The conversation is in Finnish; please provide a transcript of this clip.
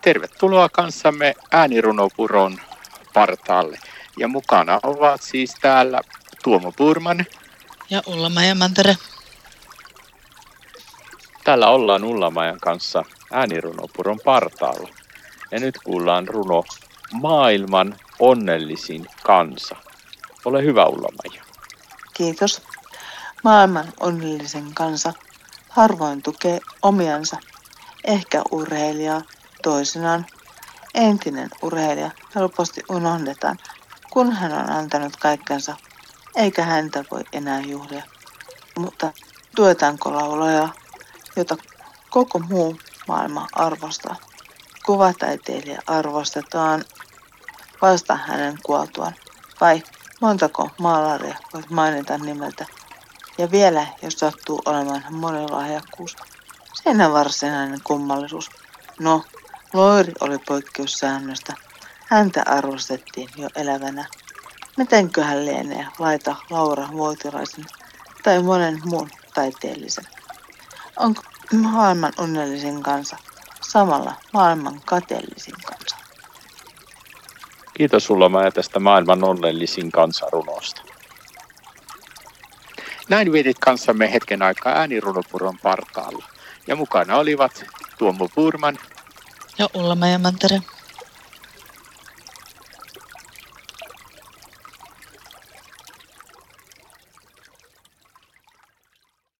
Tervetuloa kanssamme äänirunopuron partaalle. Ja mukana ovat siis täällä Tuomo Purman. Ja Ullamajan Mantere. Täällä ollaan Ullamajan kanssa äänirunopuron partaalla. Ja nyt kuullaan runo Maailman onnellisin kansa. Ole hyvä Ullamaja. Kiitos. Maailman onnellisen kansa harvoin tukee omiansa. Ehkä urheilijaa toisinaan. Entinen urheilija helposti unohdetaan, kun hän on antanut kaikkensa, eikä häntä voi enää juhlia. Mutta tuetaanko laulaja, jota koko muu maailma arvostaa? Kuvataiteilija arvostetaan vasta hänen kuoltuaan, vai montako maalaria voit mainita nimeltä? Ja vielä, jos sattuu olemaan monilahjakkuus, on varsinainen kummallisuus. No, Loiri oli poikkeussäännöstä. Häntä arvostettiin jo elävänä. Mitenköhän lienee laita Laura Voutilaisen tai monen muun taiteellisen? Onko maailman onnellisin kansa samalla maailman kateellisin kansa? Kiitos sulla mä tästä maailman onnellisin kansarunosta. Näin vietit kanssamme hetken aikaa äänirunopuron partaalla. Ja mukana olivat Tuomo Purman ja Ulla Mantere.